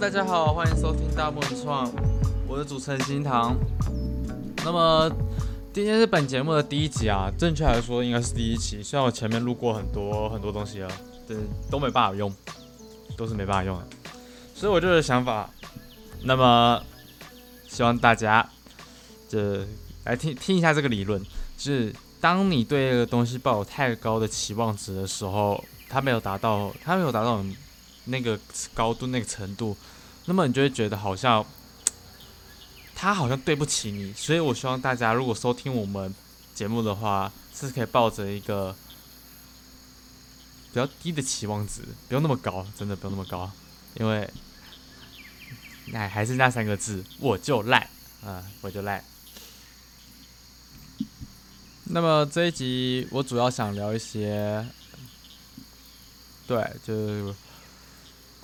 大家好，欢迎收听大梦创，我是主持人新堂。那么今天是本节目的第一集啊，正确来说应该是第一期。虽然我前面录过很多很多东西了，但都没办法用，都是没办法用的。所以我就是想法，那么希望大家这来听听一下这个理论，就是当你对这个东西抱有太高的期望值的时候，它没有达到，它没有达到那个高度、那个程度，那么你就会觉得好像 他好像对不起你。所以我希望大家如果收听我们节目的话，是可以抱着一个比较低的期望值，不用那么高，真的不用那么高，因为那还是那三个字，我就赖啊，我就赖。那么这一集我主要想聊一些，对，就是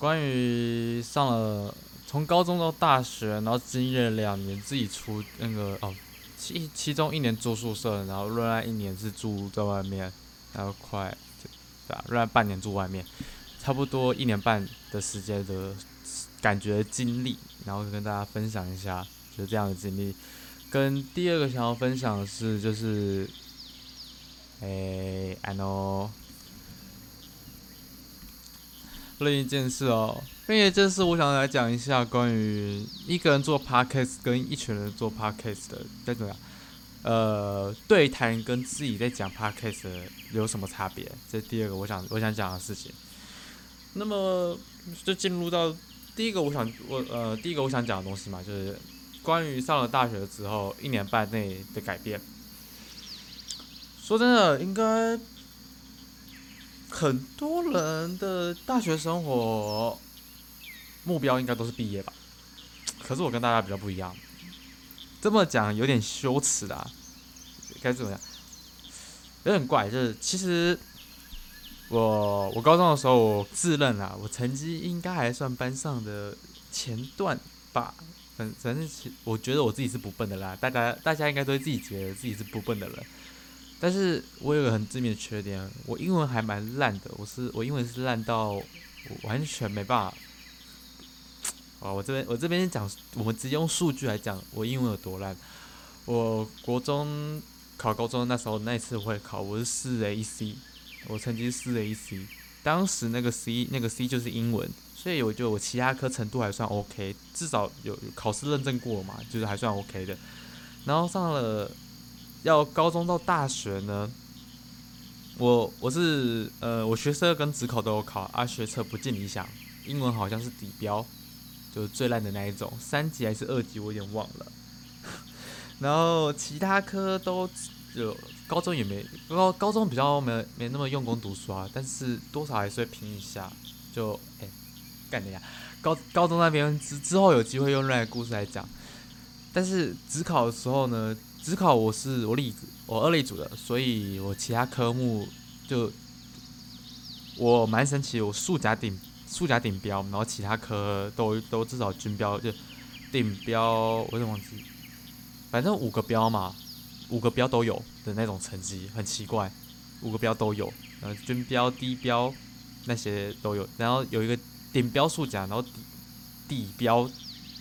关于上了从高中到大学，然后经历了两年自己出那个哦，其其中一年住宿舍，然后另外一年是住在外面，然后快对吧，另外半年住外面，差不多一年半的时间的感觉经历，然后跟大家分享一下，就是这样的经历。跟第二个想要分享的是，就是，诶、i know，另一件事哦，另一件事，我想来讲一下关于一个人做 podcast 跟一群人做 podcast 的，在怎么样？呃，对谈跟自己在讲 podcast 有什么差别？这是第二个我想我想讲的事情。那么就进入到第一个，我想我呃第一个我想讲的东西嘛，就是关于上了大学之后一年半内的改变。说真的，应该很多人的大学生活目标应该都是毕业吧。可是我跟大家比较不一样，这么讲有点羞耻啊，该怎么样？有点怪，就是其实我我高中的时候，我自认啊，我成绩应该还算班上的前段吧。反反正我觉得我自己是不笨的啦，大家大家应该都自己觉得自己是不笨的人。但是我有个很致命的缺点，我英文还蛮烂的，我是我英文是烂到完全没办法。啊，我这边我这边讲，我们直接用数据来讲，我英文有多烂。我国中考高中那时候那一次会考，我是四 A C，我成绩四 A C，当时那个 C 那个 C 就是英文，所以我觉得我其他科程度还算 OK，至少有考试认证过嘛，就是还算 OK 的。然后上了要高中到大学呢，我我是呃我学测跟职考都有考啊，学测不尽理想，英文好像是底标，就是最烂的那一种，三级还是二级我有点忘了。然后其他科都就高中也没高高中比较没没那么用功读书啊，但是多少还是会拼一下。就哎，干的呀！高高中那边之之后有机会用另外故事来讲，但是职考的时候呢，只考我是我例子我二类组的，所以我其他科目就我蛮神奇，我数甲顶数甲顶标，然后其他科都都至少均标就顶标，我有点忘记，反正五个标嘛，五个标都有的那种成绩，很奇怪，五个标都有，然后均标、低标那些都有，然后有一个顶标数甲，然后底底标、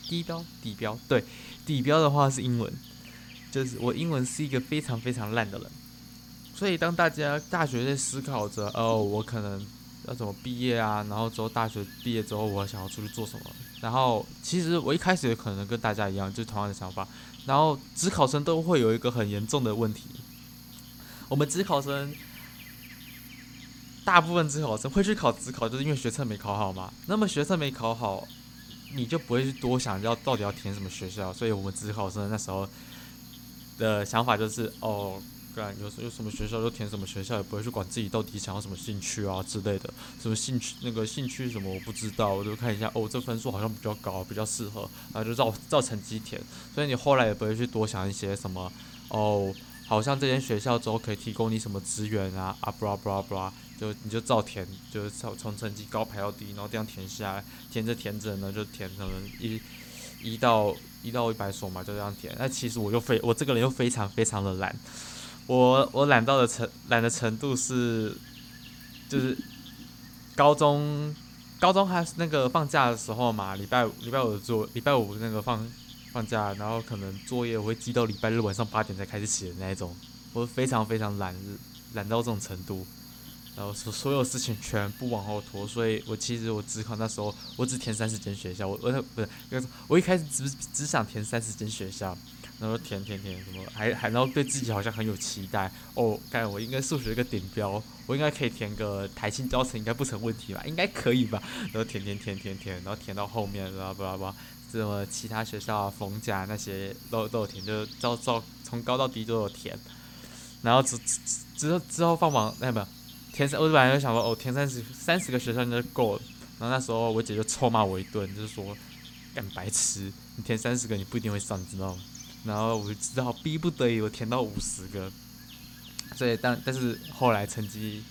低标、底标，对，底标的话是英文，就是我英文是一个非常非常烂的人，所以当大家大学在思考着哦，我可能要怎么毕业啊，然后之后大学毕业之后我想要出去做什么，然后其实我一开始也可能跟大家一样，就是同样的想法，然后职考生都会有一个很严重的问题，我们职考生。大部分职考生会去考职考，就是因为学测没考好嘛。那么学测没考好，你就不会去多想要到底要填什么学校。所以我们职考生那时候的想法就是，哦，干有有什么学校就填什么学校，也不会去管自己到底想要什么兴趣啊之类的。什么兴趣那个兴趣什么我不知道，我就看一下，哦，这分数好像比较高，比较适合，然后就照照成绩填。所以你后来也不会去多想一些什么，哦，好像这间学校之后可以提供你什么资源啊，啊，布拉布拉布拉。就你就照填，就是从从成绩高排到低，然后这样填下来，填着填着呢，就填可能一一到一到一百所嘛，就这样填。那其实我又非我这个人又非常非常的懒，我我懒到的程懒的程度是，就是高中高中还是那个放假的时候嘛，礼拜五礼拜五做礼拜五那个放放假，然后可能作业我会积到礼拜日晚上八点才开始写的那一种，我非常非常懒，懒到这种程度，然后所所有事情全部往后拖，所以我其实我只考那时候我只填三十间学校，我我不是，我一开始只只想填三十间学校。然后填填填什么，还还然后对自己好像很有期待哦。干我应该数学一个顶标，我应该可以填个台清教程，应该不成问题吧？应该可以吧？然后填填填填填，然后填到后面，然后不不不，什么其他学校啊，逢甲那些都都有填，就照照从高到低都有填。然后之之之后之后放榜，那不填三，我本来就想说哦，填三十三十个学校应该够了。然后那时候我姐就臭骂我一顿，就是说干白痴，你填三十个你不一定会上，你知道吗？然后我就只好逼不得已，我填到五十个。所以但但是后来成绩，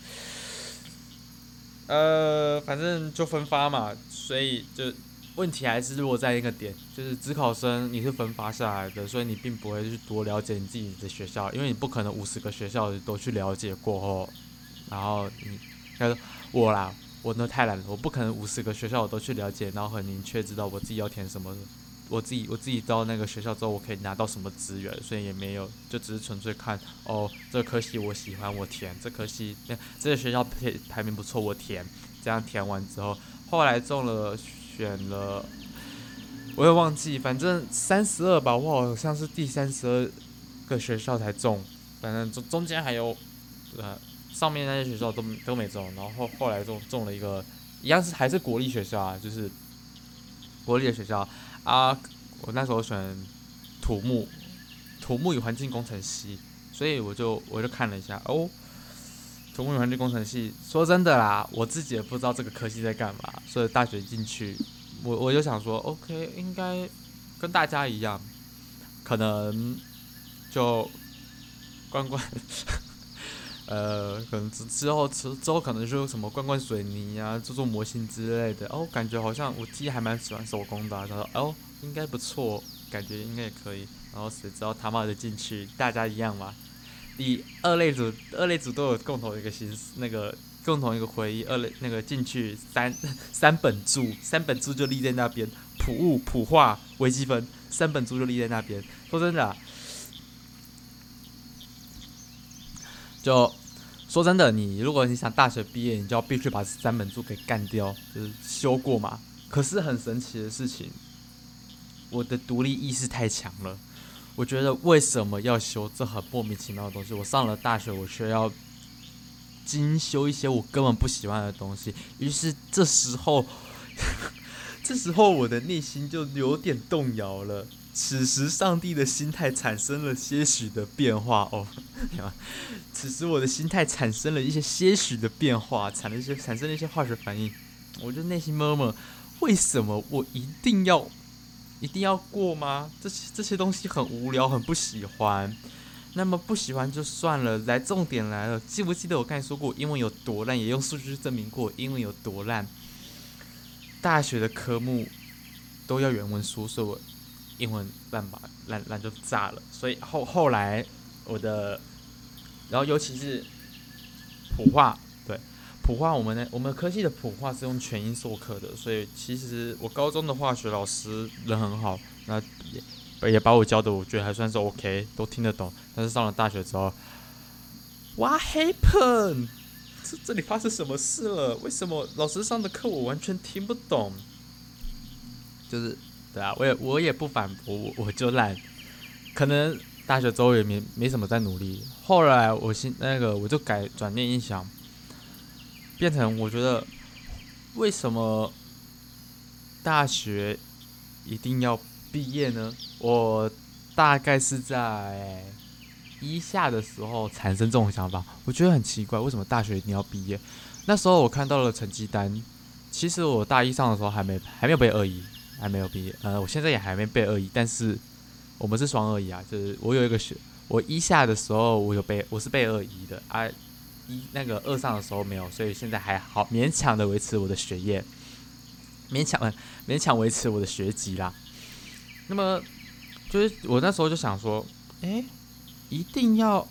呃，反正就分发嘛。所以就问题还是落在一个点，就是职考生你是分发下来的，所以你并不会去多了解你自己的学校，因为你不可能五十个学校都去了解过后，然后你，他说我啦，我那太懒了，我不可能五十个学校我都去了解，然后很明确知道我自己要填什么。我自己我自己到那个学校之后，我可以拿到什么资源，所以也没有，就只是纯粹看哦，这科系我喜欢，我填这科系，那这个学校排排名不错，我填。这样填完之后，后来中了，选了，我也忘记，反正三十二吧，我好像是第三十二个学校才中，反正中中间还有，呃，上面那些学校都都没中，然后后来中中了一个，一样是还是国立学校啊，就是国立的学校。啊，我那时候选土木，土木与环境工程系，所以我就我就看了一下哦，土木与环境工程系，说真的啦，我自己也不知道这个科系在干嘛，所以大学进去，我我就想说，OK，应该跟大家一样，可能就关关。呃，可能之之后之之后可能就什么灌灌水泥啊，做做模型之类的。哦，感觉好像我自己还蛮喜欢手工的。他说，哦，应该不错，感觉应该也可以。然后谁知道他妈的进去，大家一样嘛？第二类组，二类组都有共同一个心思，那个共同一个回忆。二类那个进去三三本柱，三本柱就立在那边，普物、普化、微积分，三本柱就立在那边。说真的。就说真的，你如果你想大学毕业，你就要必须把三本柱给干掉，就是修过嘛。可是很神奇的事情，我的独立意识太强了。我觉得为什么要修这很莫名其妙的东西？我上了大学，我却要精修一些我根本不喜欢的东西。于是这时候，这时候我的内心就有点动摇了。此时，上帝的心态产生了些许的变化哦。此时，我的心态产生了一些些许的变化，产了一些产生了一些化学反应。我就内心默默：为什么我一定要一定要过吗？这些这些东西很无聊，很不喜欢。那么不喜欢就算了。来，重点来了，记不记得我刚才说过英文有多烂？也用数据证明过英文有多烂。大学的科目都要原文书，所以我。英文烂吧，烂烂就炸了。所以后后来我的，然后尤其是普化，对普化，我们呢，我们科系的普化是用全英授课的，所以其实我高中的化学老师人很好，那也也把我教的我觉得还算是 OK，都听得懂。但是上了大学之后，What happened？这这里发生什么事了？为什么老师上的课我完全听不懂？就是。对啊，我也我也不反驳，我我就懒，可能大学之后也没没什么在努力。后来我心那个我就改转念一想，变成我觉得为什么大学一定要毕业呢？我大概是在一下的时候产生这种想法，我觉得很奇怪，为什么大学一定要毕业？那时候我看到了成绩单，其实我大一上的时候还没还没有背二一。还没有毕业，呃，我现在也还没背二一，但是我们是双二一啊，就是我有一个学，我一下的时候我有被，我是被二一的啊，一那个二上的时候没有，所以现在还好，勉强的维持我的学业，勉强勉强维持我的学籍啦。那么就是我那时候就想说，哎，一定要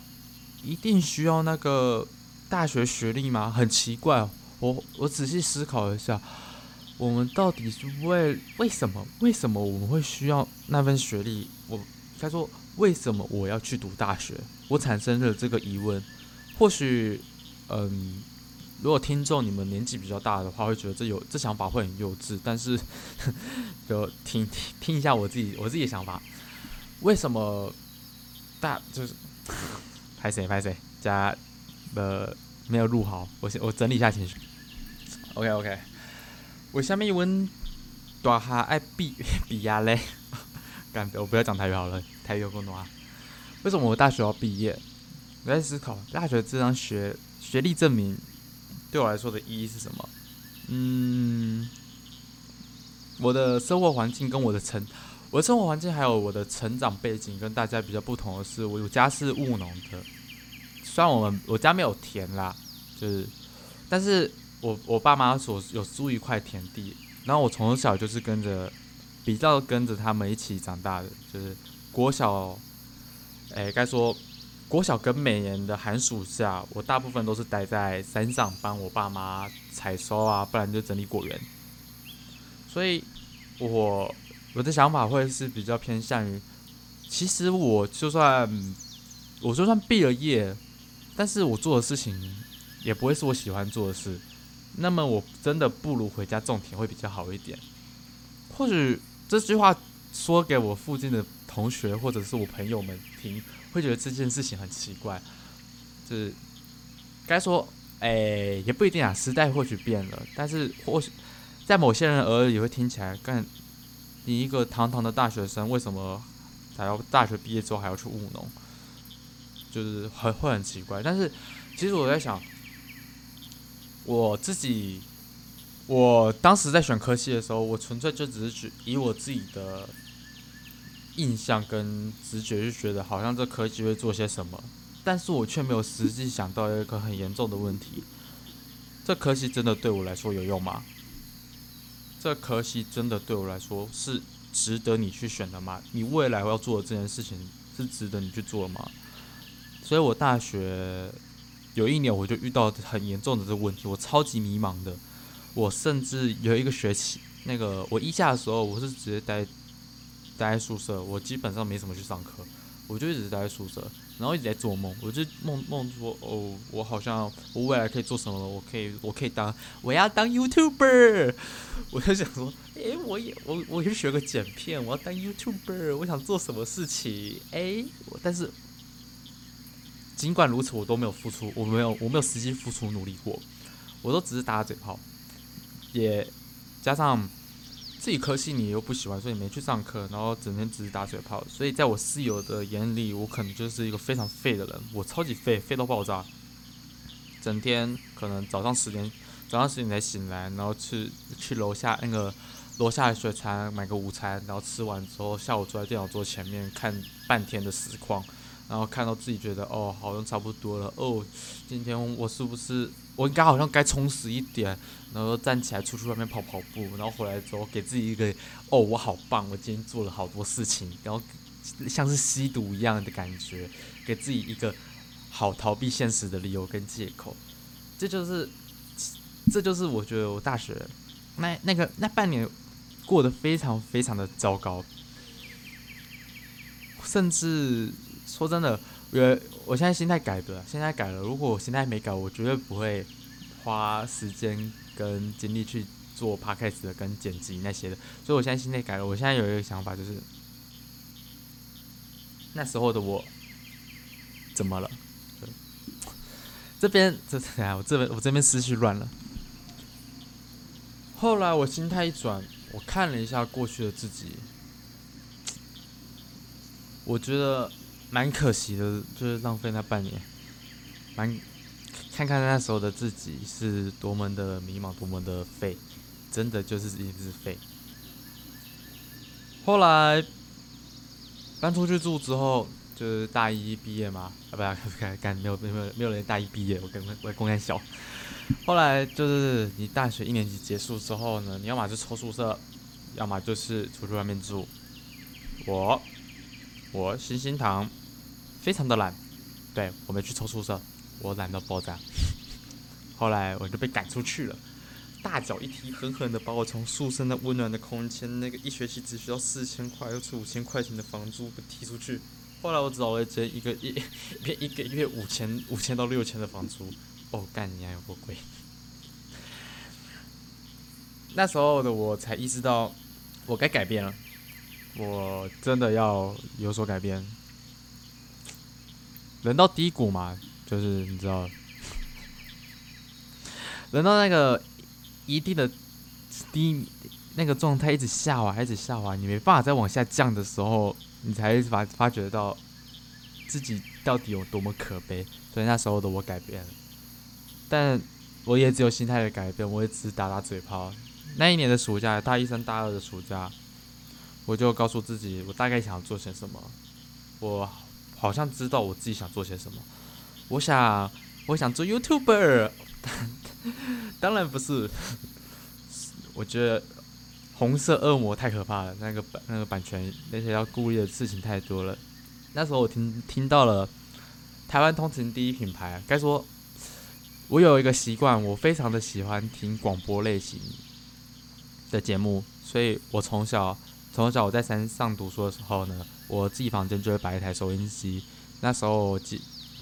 一定需要那个大学学历吗？很奇怪，我我仔细思考一下。我们到底是为为什么？为什么我们会需要那份学历？我该说为什么我要去读大学？我产生了这个疑问。或许，嗯，如果听众你们年纪比较大的话，会觉得这有这想法会很幼稚。但是，就听听听一下我自己我自己的想法。为什么大就是拍谁拍谁加呃没有录好？我先我整理一下情绪。OK OK。为什么阮大哈爱比 比亚嘞？干，我不要讲台语好了，台语有够难。为什么我大学要毕业？我在思考，大学这张学学历证明对我来说的意义是什么？嗯，我的生活环境跟我的成，我的生活环境还有我的成长背景跟大家比较不同的是，我家是务农的。虽然我们我家没有田啦，就是，但是。我我爸妈所有租一块田地，然后我从小就是跟着，比较跟着他们一起长大的，就是国小，哎，该说国小跟每年的寒暑假，我大部分都是待在山上帮我爸妈采收啊，不然就整理果园。所以，我我的想法会是比较偏向于，其实我就算我就算毕了业，但是我做的事情也不会是我喜欢做的事。那么我真的不如回家种田会比较好一点。或许这句话说给我附近的同学或者是我朋友们听，会觉得这件事情很奇怪。就是该说，哎，也不一定啊。时代或许变了，但是或许在某些人耳里会听起来，更你一个堂堂的大学生，为什么还要大学毕业之后还要去务农？就是很会很奇怪。但是其实我在想。我自己，我当时在选科系的时候，我纯粹就只是以我自己的印象跟直觉，就觉得好像这科系会做些什么，但是我却没有实际想到一个很严重的问题：这科系真的对我来说有用吗？这科系真的对我来说是值得你去选的吗？你未来要做的这件事情是值得你去做吗？所以我大学。有一年我就遇到很严重的这个问题，我超级迷茫的。我甚至有一个学期，那个我一下的时候，我是直接待待在宿舍，我基本上没怎么去上课，我就一直待在宿舍，然后一直在做梦。我就梦梦说，哦，我好像我未来可以做什么了？我可以，我可以当，我要当 YouTuber。我就想说，诶，我也我我去学个剪片，我要当 YouTuber。我想做什么事情？诶，但是。尽管如此，我都没有付出，我没有，我没有实际付出努力过，我都只是打打嘴炮，也加上自己科系你又不喜欢，所以没去上课，然后整天只是打嘴炮，所以在我室友的眼里，我可能就是一个非常废的人，我超级废，废到爆炸，整天可能早上十点，早上十点才醒来，然后去去楼下那个楼下的水餐买个午餐，然后吃完之后，下午坐在电脑桌前面看半天的实况。然后看到自己觉得哦，好像差不多了哦。今天我是不是我应该好像该充实一点？然后站起来出去外面跑跑步，然后回来之后给自己一个哦，我好棒，我今天做了好多事情，然后像是吸毒一样的感觉，给自己一个好逃避现实的理由跟借口。这就是这就是我觉得我大学那那个那半年过得非常非常的糟糕，甚至。说真的，我我现在心态改了，现在改了。如果我心态没改，我绝对不会花时间跟精力去做 podcast 的跟剪辑那些的。所以我现在心态改了，我现在有一个想法，就是那时候的我怎么了？这边这哎？我这边我这边思绪乱了。后来我心态一转，我看了一下过去的自己，我觉得。蛮可惜的，就是浪费那半年。蛮看看那时候的自己是多么的迷茫，多么的废，真的就是一直废。后来搬出去住之后，就是大一毕业嘛，啊，不，干干没有没有没有人大一毕业，我跟我公安小。后来就是你大学一年级结束之后呢，你要么就抽宿舍，要么就是出去外面住。我我星星堂。非常的懒，对我没去抽宿舍，我懒到爆炸。后来我就被赶出去了，大脚一踢，狠狠的把我从宿舍那温暖的空间，那个一学期只需要四千块又是五千块钱的房租给踢出去。后来我找了一间一个 一一个月五千五千到六千的房租，哦，干你还有个鬼！那时候的我才意识到，我该改变了，我真的要有所改变。人到低谷嘛，就是你知道，人到那个一定的低那个状态一直下滑，一直下滑，你没办法再往下降的时候。你才发发觉到自己到底有多么可悲，所以那时候的我改变了，但我也只有心态的改变，我也只是打打嘴炮。那一年的暑假，大一、升大二的暑假，我就告诉自己，我大概想要做些什么。我好像知道我自己想做些什么。我想，我想做 YouTuber，当然不是。我觉得。红色恶魔太可怕了，那个版那个版权那些要顾虑的事情太多了。那时候我听听到了台湾通勤第一品牌，该说，我有一个习惯，我非常的喜欢听广播类型的节目，所以我从小从小我在山上读书的时候呢，我自己房间就会摆一台收音机。那时候我记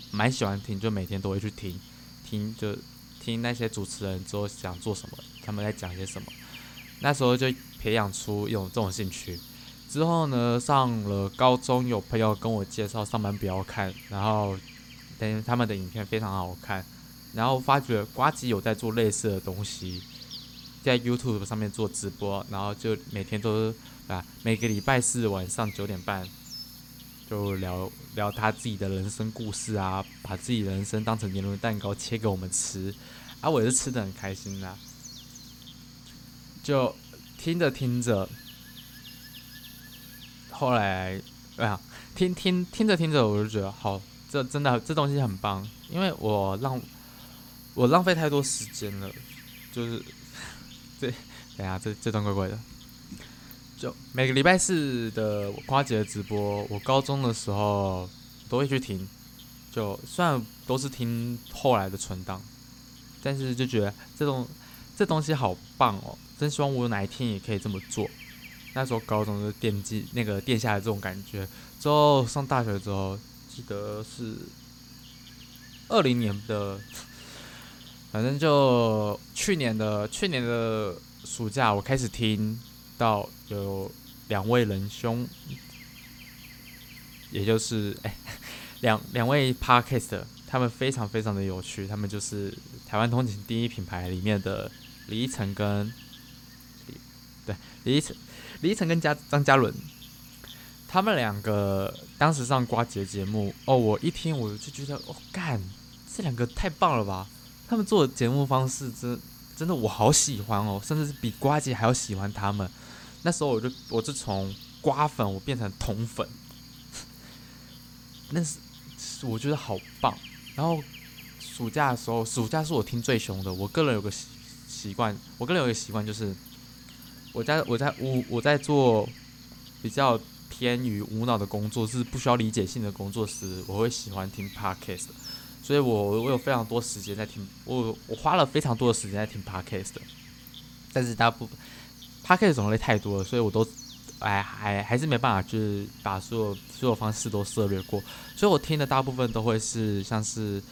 蛮喜欢听，就每天都会去听听，就听那些主持人之后想做什么，他们在讲些什么。那时候就。培养出一种这种兴趣，之后呢，上了高中，有朋友跟我介绍上班不要看，然后等于他们的影片非常好看，然后发觉瓜吉有在做类似的东西，在 YouTube 上面做直播，然后就每天都啊，每个礼拜四晚上九点半就聊聊他自己的人生故事啊，把自己人生当成年轮蛋糕切给我们吃，啊，我也是吃的很开心呐，就。听着听着，后来，哎呀，听听听着听着，我就觉得好，这真的这东西很棒，因为我浪我浪费太多时间了，就是 这等下这这段怪怪的，就每个礼拜四的花姐的直播，我高中的时候都会去听，就虽然都是听后来的存档，但是就觉得这种这东西好棒哦。真希望我哪一天也可以这么做。那时候高中就惦记那个殿下的这种感觉。之后上大学之后，记得是二零年的，反正就去年的去年的暑假，我开始听到有两位仁兄，也就是哎 两两位 Podcast，他们非常非常的有趣。他们就是台湾通勤第一品牌里面的李依晨跟李。对，李依晨、李依晨跟张张嘉伦，他们两个当时上瓜姐节目哦，我一听我就觉得哦，干，这两个太棒了吧！他们做的节目方式真真的我好喜欢哦，甚至是比瓜姐还要喜欢他们。那时候我就我就从瓜粉我变成铜粉，那是我觉得好棒。然后暑假的时候，暑假是我听最凶的。我个人有个习习惯，我个人有个习惯就是。我在我在我我在做比较偏于无脑的工作，是不需要理解性的工作时，我会喜欢听 podcast，所以我我有非常多时间在听，我我花了非常多的时间在听 podcast，但是大部分 podcast 种类太多了，所以我都哎还还是没办法，就是把所有所有方式都涉略过，所以我听的大部分都会是像是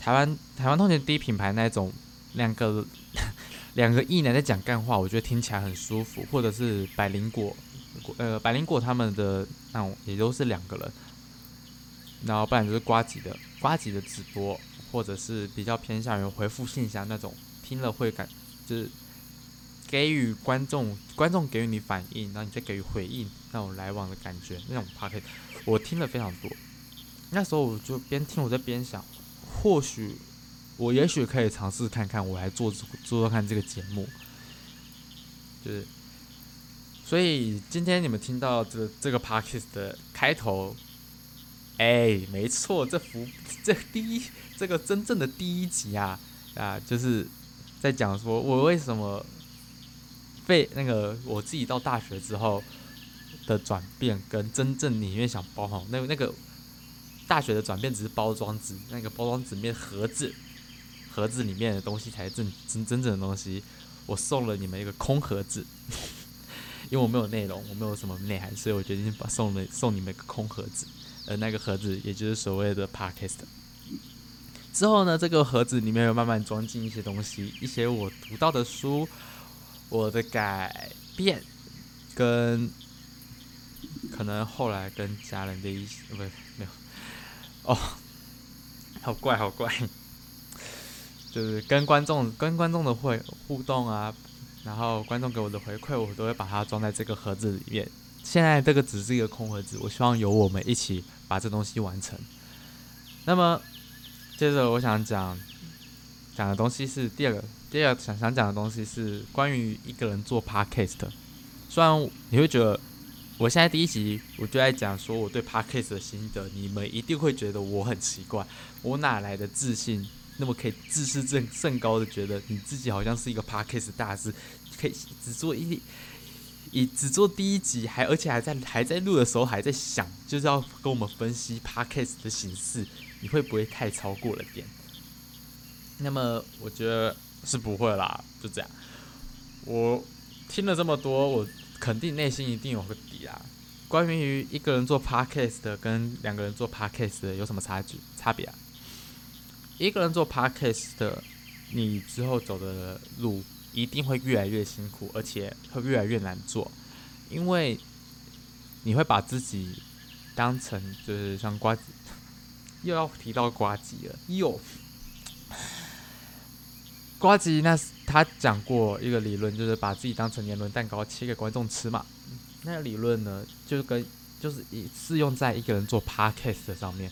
台湾台湾通勤第一品牌那种两个。两个艺男在讲干话，我觉得听起来很舒服。或者是百灵果，呃，百灵果他们的那种也都是两个人，然后不然就是瓜吉的瓜吉的直播，或者是比较偏向于回复信箱那种，听了会感就是给予观众观众给予你反应，然后你再给予回应那种来往的感觉，那种 p a r k 我听了非常多。那时候我就边听我在边想，或许。我也许可以尝试看看，我来做做做看这个节目，就是，所以今天你们听到这这个 podcast 的开头，哎，没错，这幅这第一这个真正的第一集啊啊，就是在讲说我为什么被那个我自己到大学之后的转变，跟真正宁愿想包好那那个大学的转变只是包装纸，那个包装纸面盒子。盒子里面的东西才是真真真正的东西。我送了你们一个空盒子，因为我没有内容，我没有什么内涵，所以我决定把送了送你们一个空盒子，呃那个盒子也就是所谓的 podcast。之后呢，这个盒子里面有慢慢装进一些东西，一些我读到的书，我的改变，跟可能后来跟家人的一些，不，没有，哦，好怪，好怪，就是跟观众跟观众的会互动啊，然后观众给我的回馈，我都会把它装在这个盒子里面。现在这个只是一个空盒子，我希望由我们一起把这东西完成。那么。接着我想讲讲的东西是第二个，第二个想想讲的东西是关于一个人做 podcast。虽然你会觉得我现在第一集我就在讲说我对 podcast 的心得，你们一定会觉得我很奇怪，我哪来的自信，那么可以自视甚甚高的觉得你自己好像是一个 podcast 大师，可以只做一以只做第一集，还而且还在还在录的时候还在想，就是要跟我们分析 podcast 的形式。你会不会太超过了点？那么我觉得是不会啦，就这样。我听了这么多，我肯定内心一定有个底啊。关于一个人做 podcast 的跟两个人做 podcast 的有什么差距差别啊？一个人做 podcast，的你之后走的路一定会越来越辛苦，而且会越来越难做，因为你会把自己当成就是像瓜子。又要提到瓜子了，又瓜子那他讲过一个理论，就是把自己当成年轮蛋糕切给观众吃嘛。那个理论呢，就跟就是以适用在一个人做 podcast 上面。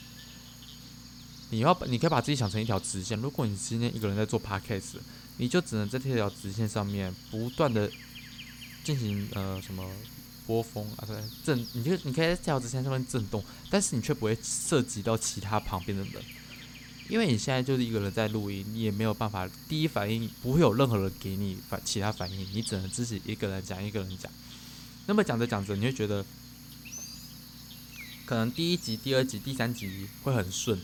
你要你可以把自己想成一条直线，如果你今天一个人在做 podcast，你就只能在这条直线上面不断的进行呃什么。波峰啊，对，震，你就你可以在这条直线上面震动，但是你却不会涉及到其他旁边的人，因为你现在就是一个人在录音，你也没有办法第一反应不会有任何人给你反其他反应，你只能自己一个人讲一个人讲。那么讲着讲着，你会觉得可能第一集、第二集、第三集会很顺，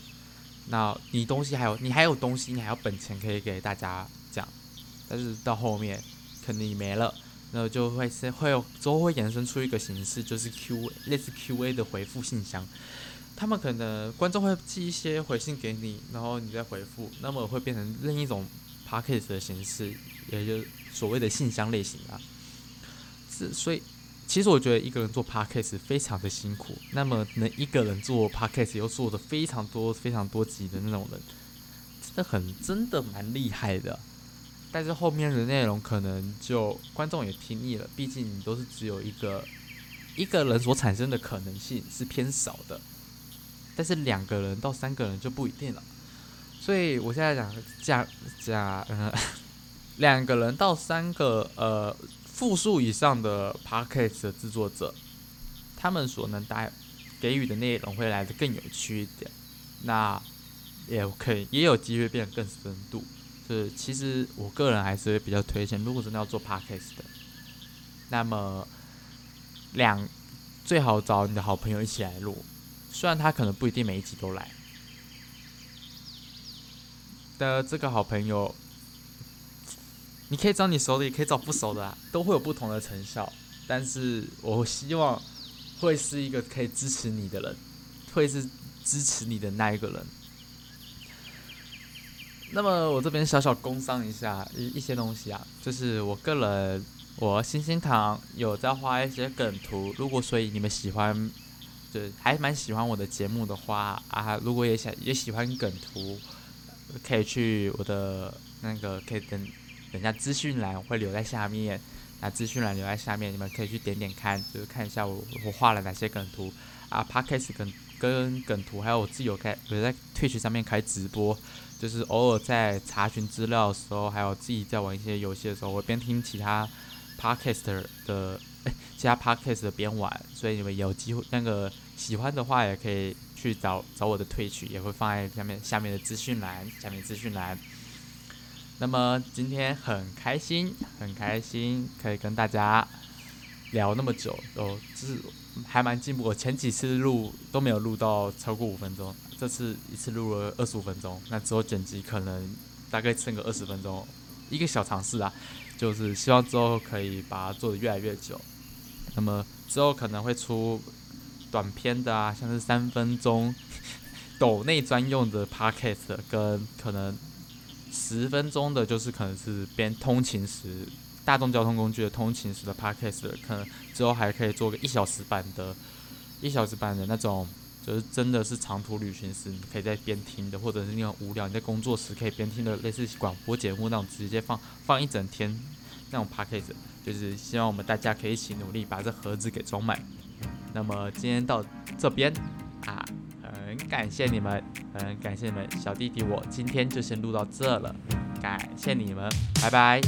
那你东西还有你还有东西，你还有本钱可以给大家，但是到后面肯定没了。然后就会是会有之后会衍生出一个形式，就是 Q 类似 Q A 的回复信箱。他们可能观众会寄一些回信给你，然后你再回复，那么会变成另一种 p a c k a g e 的形式，也就所谓的信箱类型啊。是，所以其实我觉得一个人做 p a c k a g e 非常的辛苦。那么能一个人做 p a c k a g e 又做的非常多、非常多集的那种人，真的很真的蛮厉害的。但是后面的内容可能就观众也听腻了，毕竟你都是只有一个一个人所产生的可能性是偏少的，但是两个人到三个人就不一定了。所以我现在讲讲讲，呃，两个人到三个呃复数以上的 p a c k a g e 的制作者，他们所能带给予的内容会来的更有趣一点，那也可以也有机会变得更深度。是，其实我个人还是比较推荐，如果真的要做 podcast 的，那么两最好找你的好朋友一起来录，虽然他可能不一定每一集都来。的这个好朋友，你可以找你熟的，也可以找不熟的，啊，都会有不同的成效。但是我希望会是一个可以支持你的人，会是支持你的那一个人。那么我这边小小工商一下一一些东西啊，就是我个人，我星星堂有在画一些梗图，如果所以你们喜欢，就还蛮喜欢我的节目的话啊，如果也想也喜欢梗图，可以去我的那个可以等等下资讯栏会留在下面，那资讯栏留在下面，你们可以去点点看，就是看一下我我画了哪些梗图啊 p o d c a s 跟跟梗图，还有我自己有开我在 Twitch 上面开直播。就是偶尔在查询资料的时候，还有自己在玩一些游戏的时候，我边听其他 podcast 的，其他 podcast 的边玩，所以你们有机会那个喜欢的话，也可以去找找我的退曲，也会放在下面下面的资讯栏，下面资讯栏。那么今天很开心，很开心可以跟大家聊那么久，哦，就是还蛮进步。我前几次录都没有录到超过五分钟。这次一次录了二十五分钟，那之后剪辑可能大概剩个二十分钟，一个小尝试啊。就是希望之后可以把它做得越来越久。那么之后可能会出短片的啊，像是三分钟 抖内专用的 podcast，跟可能十分钟的，就是可能是边通勤时大众交通工具的通勤时的 podcast，可能之后还可以做个一小时版的，一小时版的那种。就是真的是长途旅行时，你可以在边听的，或者是那种无聊你在工作时可以边听的，类似广播节目那种直接放放一整天那种 p a c k a g e 就是希望我们大家可以一起努力把这盒子给装满。那么今天到这边啊，很感谢你们，很感谢你们，小弟弟我今天就先录到这了，感谢你们，拜拜。